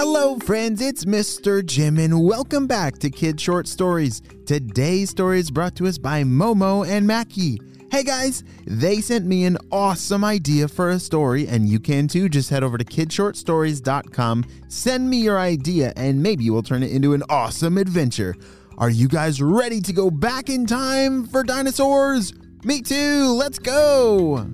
Hello, friends, it's Mr. Jim, and welcome back to Kid Short Stories. Today's story is brought to us by Momo and Maki. Hey guys, they sent me an awesome idea for a story, and you can too. Just head over to kidshortstories.com, send me your idea, and maybe we'll turn it into an awesome adventure. Are you guys ready to go back in time for dinosaurs? Me too, let's go!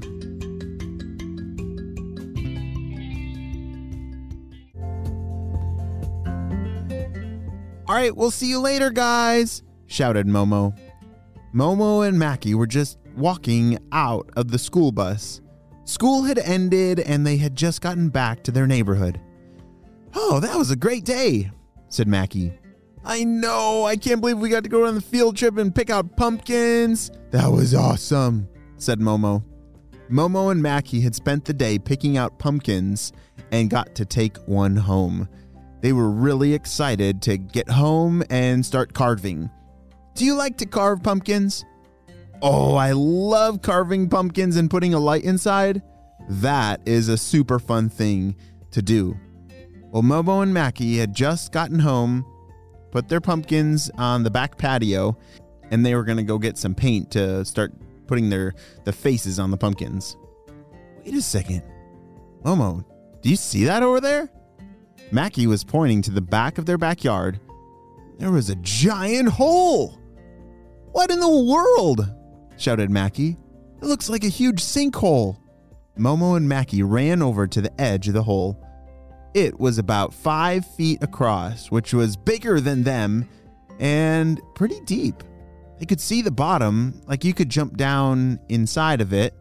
All right, we'll see you later, guys, shouted Momo. Momo and Maki were just walking out of the school bus. School had ended and they had just gotten back to their neighborhood. Oh, that was a great day, said Maki. I know, I can't believe we got to go on the field trip and pick out pumpkins. That was awesome, said Momo. Momo and Maki had spent the day picking out pumpkins and got to take one home. They were really excited to get home and start carving. Do you like to carve pumpkins? Oh, I love carving pumpkins and putting a light inside. That is a super fun thing to do. Well, Momo and Maki had just gotten home, put their pumpkins on the back patio, and they were going to go get some paint to start putting their the faces on the pumpkins. Wait a second. Momo, do you see that over there? Maki was pointing to the back of their backyard. There was a giant hole. What in the world? shouted Maki. It looks like a huge sinkhole. Momo and Maki ran over to the edge of the hole. It was about five feet across, which was bigger than them and pretty deep. They could see the bottom, like you could jump down inside of it,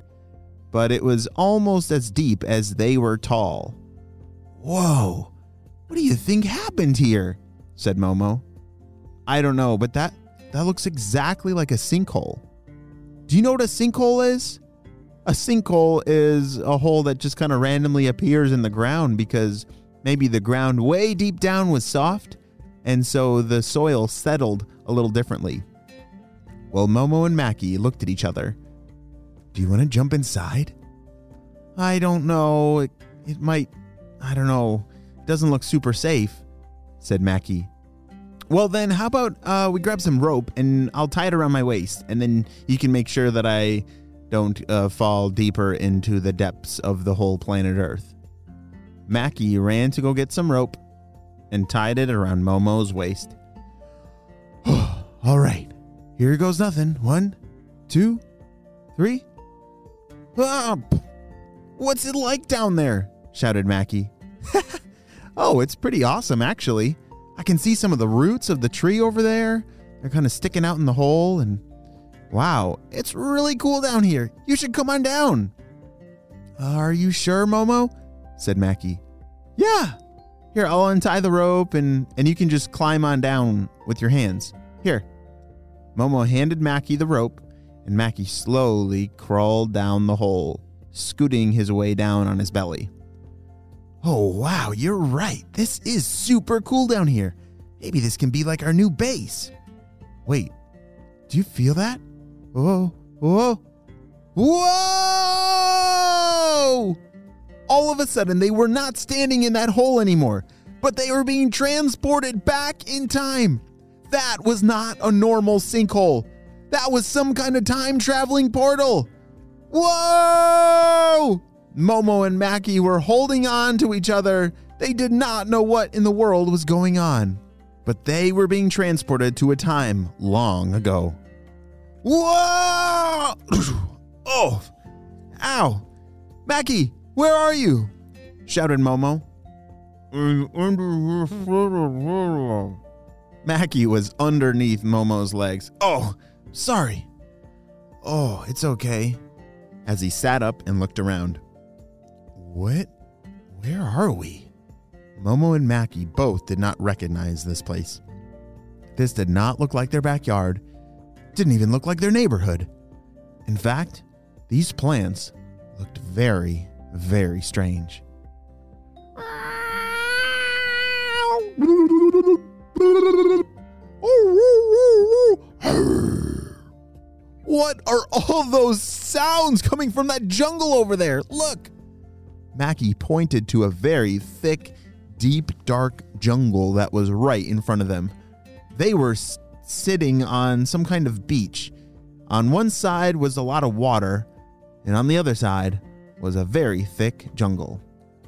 but it was almost as deep as they were tall. Whoa, what do you think happened here? said Momo. I don't know, but that that looks exactly like a sinkhole. Do you know what a sinkhole is? A sinkhole is a hole that just kind of randomly appears in the ground because maybe the ground way deep down was soft and so the soil settled a little differently. Well, Momo and Maki looked at each other. Do you want to jump inside? I don't know. It, it might, I don't know. Doesn't look super safe, said Maki. Well, then, how about uh, we grab some rope and I'll tie it around my waist, and then you can make sure that I don't uh, fall deeper into the depths of the whole planet Earth. Maki ran to go get some rope and tied it around Momo's waist. All right, here goes nothing. One, two, three. Ah, what's it like down there? shouted Maki. Oh, it's pretty awesome, actually. I can see some of the roots of the tree over there. They're kind of sticking out in the hole, and wow, it's really cool down here. You should come on down. Are you sure, Momo? said Maki. Yeah. Here, I'll untie the rope and, and you can just climb on down with your hands. Here. Momo handed Maki the rope, and Maki slowly crawled down the hole, scooting his way down on his belly. Oh, wow, you're right. This is super cool down here. Maybe this can be like our new base. Wait, do you feel that? Whoa, whoa, whoa! All of a sudden, they were not standing in that hole anymore, but they were being transported back in time. That was not a normal sinkhole. That was some kind of time traveling portal. Whoa! Momo and Maki were holding on to each other. They did not know what in the world was going on, but they were being transported to a time long ago. Whoa! oh, ow! Maki, where are you? shouted Momo. Maki was underneath Momo's legs. Oh, sorry. Oh, it's okay. As he sat up and looked around. What? Where are we? Momo and Maki both did not recognize this place. This did not look like their backyard, didn't even look like their neighborhood. In fact, these plants looked very, very strange. What are all those sounds coming from that jungle over there? Look! Maki pointed to a very thick, deep, dark jungle that was right in front of them. They were s- sitting on some kind of beach. On one side was a lot of water, and on the other side was a very thick jungle.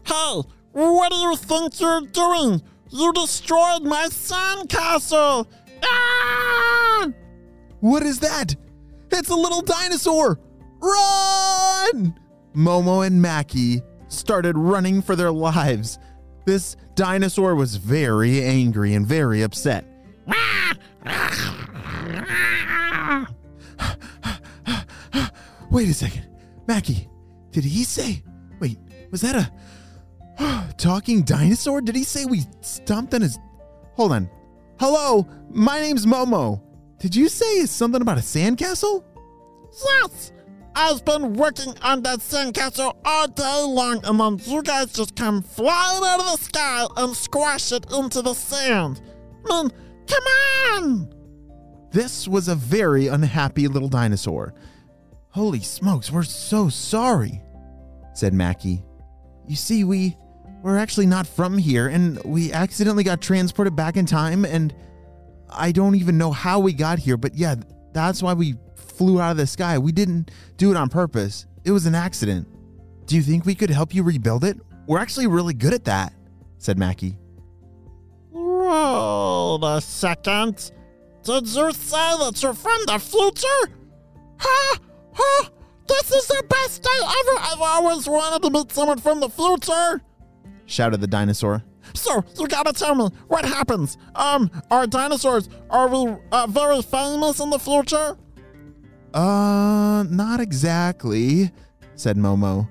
Hey, what do you think you're doing? You destroyed my sandcastle! Ah! What is that? It's a little dinosaur! Run! Momo and Maki started running for their lives. This dinosaur was very angry and very upset. Wait a second. Maki, did he say. Wait, was that a talking dinosaur? Did he say we stomped on his. Hold on. Hello, my name's Momo. Did you say something about a sandcastle? Yes! I've been working on that sandcastle all day long, and then you guys just come flying out of the sky and squash it into the sand. I mean, come on! This was a very unhappy little dinosaur. Holy smokes, we're so sorry, said Maki. You see, we we're actually not from here, and we accidentally got transported back in time, and I don't even know how we got here, but yeah, that's why we flew out of the sky. We didn't do it on purpose. It was an accident. Do you think we could help you rebuild it? We're actually really good at that, said Maki. Hold a second. Did you say that you're from the future? Huh? Huh? This is the best day ever! I've always wanted to meet someone from the future! shouted the dinosaur. So, you gotta tell me, what happens? Um, are dinosaurs, are we uh, very famous in the future? Uh, not exactly, said Momo.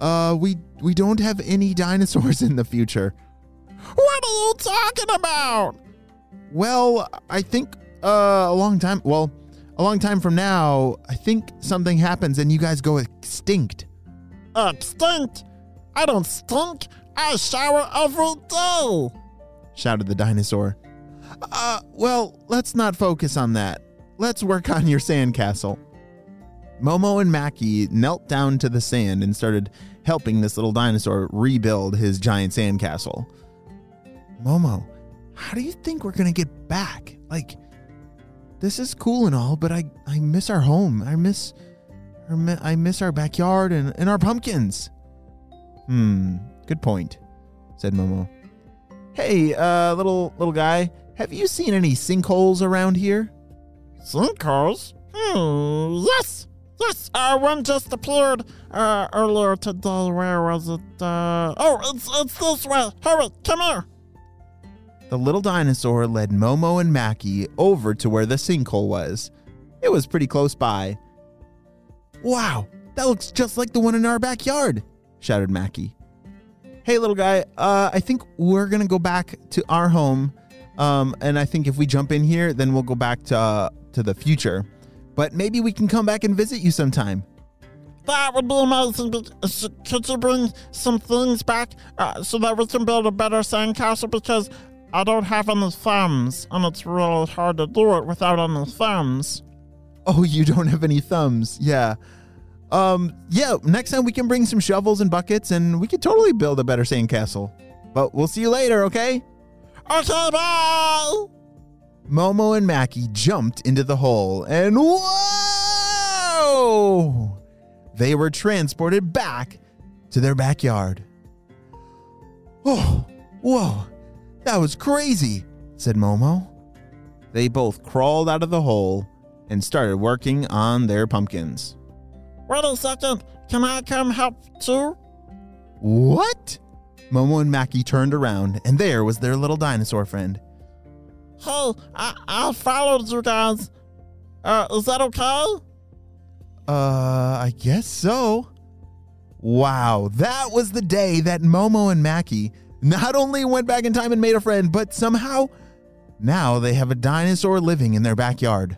Uh, we we don't have any dinosaurs in the future. What are you talking about? Well, I think uh a long time, well, a long time from now, I think something happens and you guys go extinct. Extinct? I don't stink. I shower every day. shouted the dinosaur. Uh, well, let's not focus on that. Let's work on your sandcastle. Momo and Maki knelt down to the sand and started helping this little dinosaur rebuild his giant sandcastle. Momo, how do you think we're gonna get back? Like, this is cool and all, but I, I miss our home. I miss, I miss our backyard and, and our pumpkins. Hmm, good point, said Momo. Hey, uh, little little guy, have you seen any sinkholes around here? Sinkholes? Hmm, yes! Yes, uh, one just appeared uh, earlier today. Where was it? Uh, oh, it's, it's this way. Hurry, come here. The little dinosaur led Momo and Maki over to where the sinkhole was. It was pretty close by. Wow, that looks just like the one in our backyard, shouted Maki. Hey, little guy, uh, I think we're gonna go back to our home. Um, and I think if we jump in here, then we'll go back to uh, to the future. But maybe we can come back and visit you sometime. That would be amazing. Sh- Could you bring some things back uh, so that we can build a better sandcastle? Because I don't have any thumbs, and it's really hard to do it without any thumbs. Oh, you don't have any thumbs. Yeah. Um, yeah, next time we can bring some shovels and buckets and we could totally build a better sandcastle. But we'll see you later, okay? Okay, bye! Momo and Maki jumped into the hole and whoa! They were transported back to their backyard. Oh, whoa, that was crazy, said Momo. They both crawled out of the hole and started working on their pumpkins. Wait a second. Can I come help too? What? Momo and Maki turned around, and there was their little dinosaur friend. Hey, I, I followed you guys. Uh, is that okay? Uh, I guess so. Wow, that was the day that Momo and Maki not only went back in time and made a friend, but somehow now they have a dinosaur living in their backyard.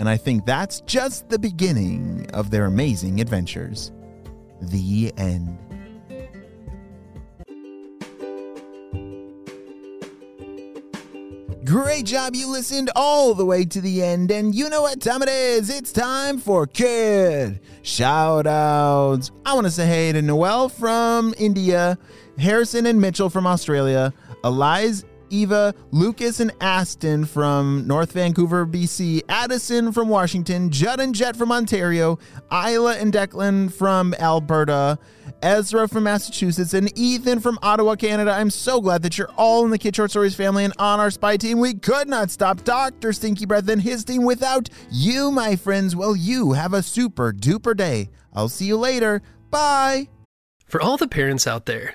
And I think that's just the beginning of their amazing adventures. The end. Great job, you listened all the way to the end, and you know what time it is. It's time for kid shout outs. I want to say hey to Noel from India, Harrison and Mitchell from Australia, Eliza Eva, Lucas, and Aston from North Vancouver, BC, Addison from Washington, Judd and Jet from Ontario, Isla and Declan from Alberta, Ezra from Massachusetts, and Ethan from Ottawa, Canada. I'm so glad that you're all in the Kid Short Stories family and on our spy team. We could not stop Dr. Stinky Breath and his team without you, my friends. Well, you have a super duper day. I'll see you later. Bye. For all the parents out there,